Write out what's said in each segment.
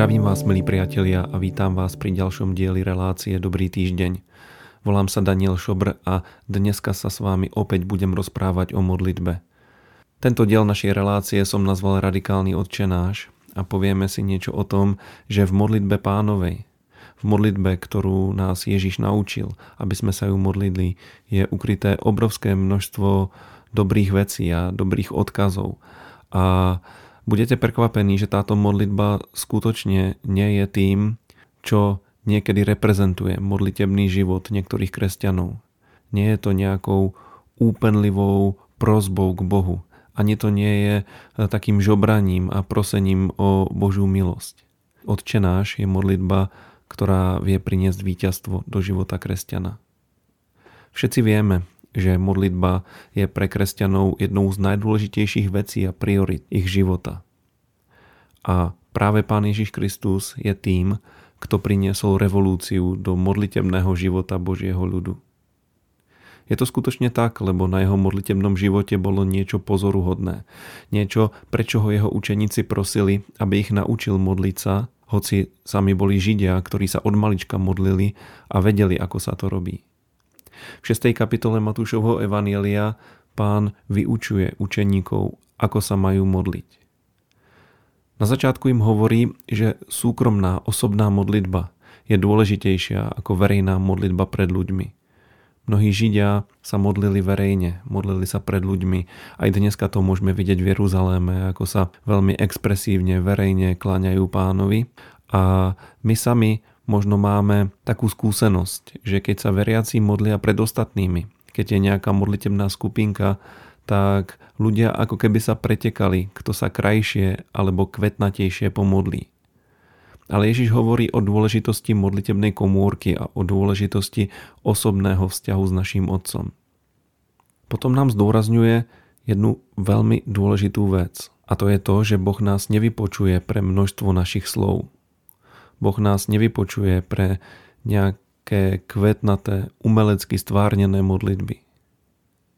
Zdravím vás, milí priatelia, a vítam vás pri ďalšom dieli relácie Dobrý týždeň. Volám sa Daniel Šobr a dneska sa s vami opäť budem rozprávať o modlitbe. Tento diel našej relácie som nazval Radikálny odčenáš a povieme si niečo o tom, že v modlitbe pánovej, v modlitbe, ktorú nás Ježiš naučil, aby sme sa ju modlili, je ukryté obrovské množstvo dobrých vecí a dobrých odkazov. A budete prekvapení, že táto modlitba skutočne nie je tým, čo niekedy reprezentuje modlitebný život niektorých kresťanov. Nie je to nejakou úpenlivou prozbou k Bohu. Ani to nie je e, takým žobraním a prosením o Božiu milosť. Otčenáš je modlitba, ktorá vie priniesť víťazstvo do života kresťana. Všetci vieme, že modlitba je pre kresťanov jednou z najdôležitejších vecí a priorit ich života. A práve Pán Ježiš Kristus je tým, kto priniesol revolúciu do modlitebného života Božieho ľudu. Je to skutočne tak, lebo na jeho modlitebnom živote bolo niečo pozoruhodné. Niečo, prečo ho jeho učeníci prosili, aby ich naučil modliť sa, hoci sami boli Židia, ktorí sa od malička modlili a vedeli, ako sa to robí. V 6. kapitole Matúšovho Evanielia pán vyučuje učeníkov, ako sa majú modliť. Na začiatku im hovorí, že súkromná osobná modlitba je dôležitejšia ako verejná modlitba pred ľuďmi. Mnohí Židia sa modlili verejne, modlili sa pred ľuďmi. Aj dneska to môžeme vidieť v Jeruzaléme, ako sa veľmi expresívne, verejne kláňajú pánovi. A my sami možno máme takú skúsenosť, že keď sa veriaci modlia pred ostatnými, keď je nejaká modlitebná skupinka, tak ľudia ako keby sa pretekali, kto sa krajšie alebo kvetnatejšie pomodlí. Ale Ježiš hovorí o dôležitosti modlitebnej komórky a o dôležitosti osobného vzťahu s našim Otcom. Potom nám zdôrazňuje jednu veľmi dôležitú vec. A to je to, že Boh nás nevypočuje pre množstvo našich slov. Boh nás nevypočuje pre nejaké kvetnaté, umelecky stvárnené modlitby.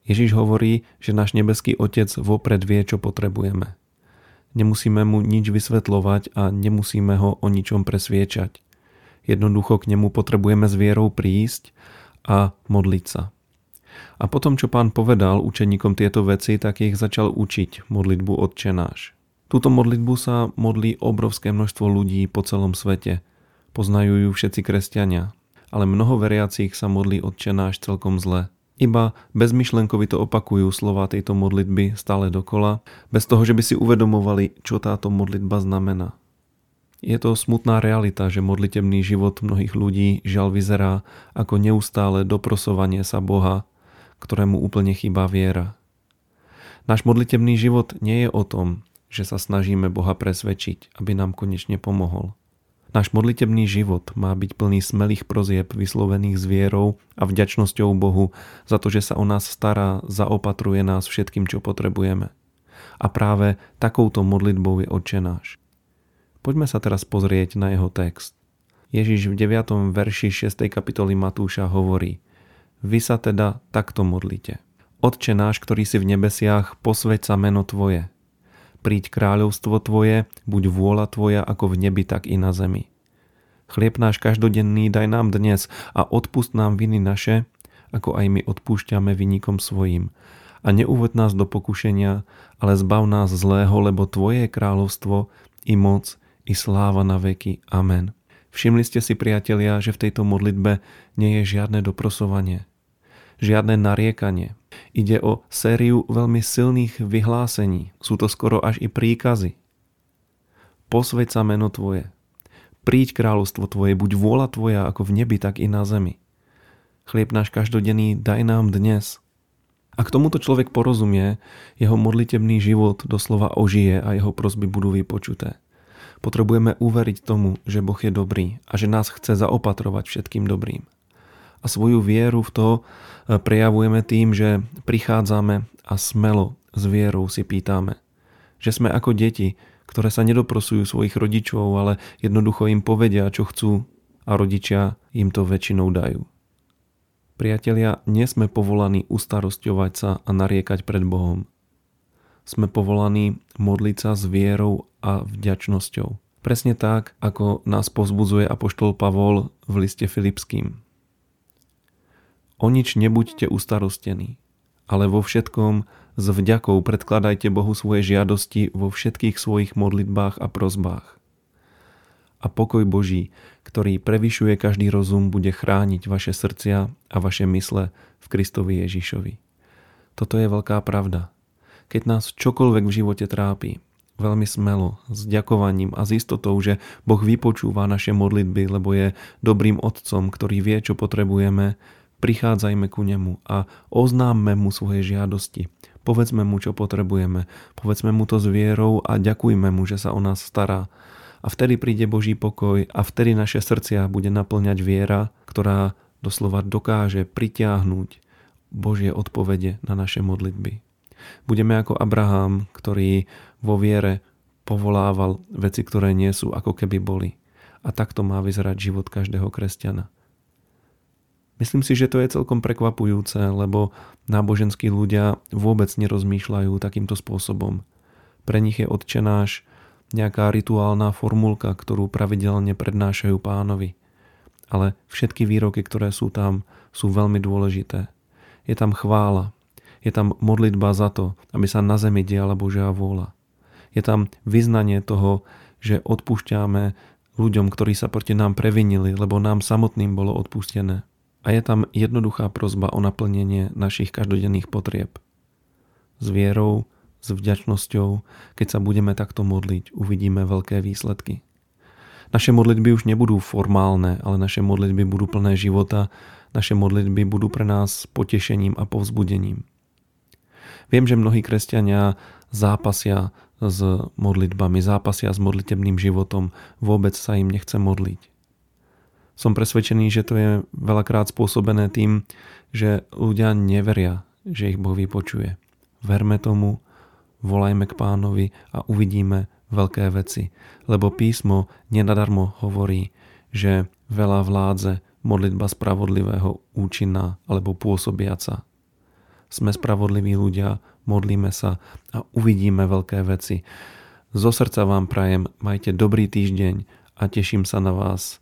Ježiš hovorí, že náš nebeský Otec vopred vie, čo potrebujeme. Nemusíme mu nič vysvetľovať a nemusíme ho o ničom presviečať. Jednoducho k nemu potrebujeme s vierou prísť a modliť sa. A potom, čo pán povedal učeníkom tieto veci, tak ich začal učiť modlitbu Otčenáš. Túto modlitbu sa modlí obrovské množstvo ľudí po celom svete. Poznajú ju všetci kresťania, ale mnoho veriacich sa modlí odčenáš celkom zle. Iba bezmyšlenkovito opakujú slova tejto modlitby stále dokola, bez toho, že by si uvedomovali, čo táto modlitba znamená. Je to smutná realita, že modlitebný život mnohých ľudí žiaľ vyzerá ako neustále doprosovanie sa Boha, ktorému úplne chýba viera. Náš modlitebný život nie je o tom, že sa snažíme Boha presvedčiť, aby nám konečne pomohol. Náš modlitebný život má byť plný smelých prozieb vyslovených s vierou a vďačnosťou Bohu za to, že sa o nás stará, zaopatruje nás všetkým, čo potrebujeme. A práve takouto modlitbou je Otče náš. Poďme sa teraz pozrieť na jeho text. Ježiš v 9. verši 6. kapitoly Matúša hovorí Vy sa teda takto modlite. Otče náš, ktorý si v nebesiach, posveď sa meno Tvoje príď kráľovstvo Tvoje, buď vôľa Tvoja ako v nebi, tak i na zemi. Chlieb náš každodenný daj nám dnes a odpust nám viny naše, ako aj my odpúšťame vynikom svojim. A neuvod nás do pokušenia, ale zbav nás zlého, lebo Tvoje je kráľovstvo, i moc, i sláva na veky. Amen. Všimli ste si, priatelia, že v tejto modlitbe nie je žiadne doprosovanie, žiadne nariekanie, Ide o sériu veľmi silných vyhlásení. Sú to skoro až i príkazy. Posveď sa meno Tvoje. Príď kráľovstvo Tvoje, buď vôľa Tvoja ako v nebi, tak i na zemi. Chlieb náš každodenný daj nám dnes. Ak tomuto človek porozumie, jeho modlitebný život doslova ožije a jeho prosby budú vypočuté. Potrebujeme uveriť tomu, že Boh je dobrý a že nás chce zaopatrovať všetkým dobrým a svoju vieru v to e, prejavujeme tým, že prichádzame a smelo s vierou si pýtame. Že sme ako deti, ktoré sa nedoprosujú svojich rodičov, ale jednoducho im povedia, čo chcú a rodičia im to väčšinou dajú. Priatelia, nie sme povolaní ustarosťovať sa a nariekať pred Bohom. Sme povolaní modliť sa s vierou a vďačnosťou. Presne tak, ako nás pozbudzuje apoštol Pavol v liste Filipským. O nič nebuďte ustarostení, ale vo všetkom s vďakou predkladajte Bohu svoje žiadosti vo všetkých svojich modlitbách a prozbách. A pokoj Boží, ktorý prevyšuje každý rozum, bude chrániť vaše srdcia a vaše mysle v Kristovi Ježišovi. Toto je veľká pravda. Keď nás čokoľvek v živote trápi, veľmi smelo, s ďakovaním a s istotou, že Boh vypočúva naše modlitby, lebo je dobrým otcom, ktorý vie, čo potrebujeme, prichádzajme ku nemu a oznámme mu svoje žiadosti. Povedzme mu, čo potrebujeme. Povedzme mu to s vierou a ďakujme mu, že sa o nás stará. A vtedy príde Boží pokoj a vtedy naše srdcia bude naplňať viera, ktorá doslova dokáže pritiahnuť Božie odpovede na naše modlitby. Budeme ako Abraham, ktorý vo viere povolával veci, ktoré nie sú ako keby boli. A takto má vyzerať život každého kresťana. Myslím si, že to je celkom prekvapujúce, lebo náboženskí ľudia vôbec nerozmýšľajú takýmto spôsobom. Pre nich je odčenáš nejaká rituálna formulka, ktorú pravidelne prednášajú pánovi. Ale všetky výroky, ktoré sú tam, sú veľmi dôležité. Je tam chvála, je tam modlitba za to, aby sa na zemi diala Božia vôľa. Je tam vyznanie toho, že odpúšťame ľuďom, ktorí sa proti nám previnili, lebo nám samotným bolo odpustené. A je tam jednoduchá prozba o naplnenie našich každodenných potrieb. S vierou, s vďačnosťou, keď sa budeme takto modliť, uvidíme veľké výsledky. Naše modlitby už nebudú formálne, ale naše modlitby budú plné života, naše modlitby budú pre nás potešením a povzbudením. Viem, že mnohí kresťania zápasia s modlitbami, zápasia s modlitebným životom, vôbec sa im nechce modliť. Som presvedčený, že to je veľakrát spôsobené tým, že ľudia neveria, že ich Boh vypočuje. Verme tomu, volajme k pánovi a uvidíme veľké veci. Lebo písmo nenadarmo hovorí, že veľa vládze modlitba spravodlivého účinná alebo pôsobiaca. Sme spravodliví ľudia, modlíme sa a uvidíme veľké veci. Zo srdca vám prajem, majte dobrý týždeň a teším sa na vás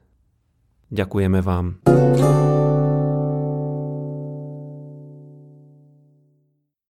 Ďakujeme vám.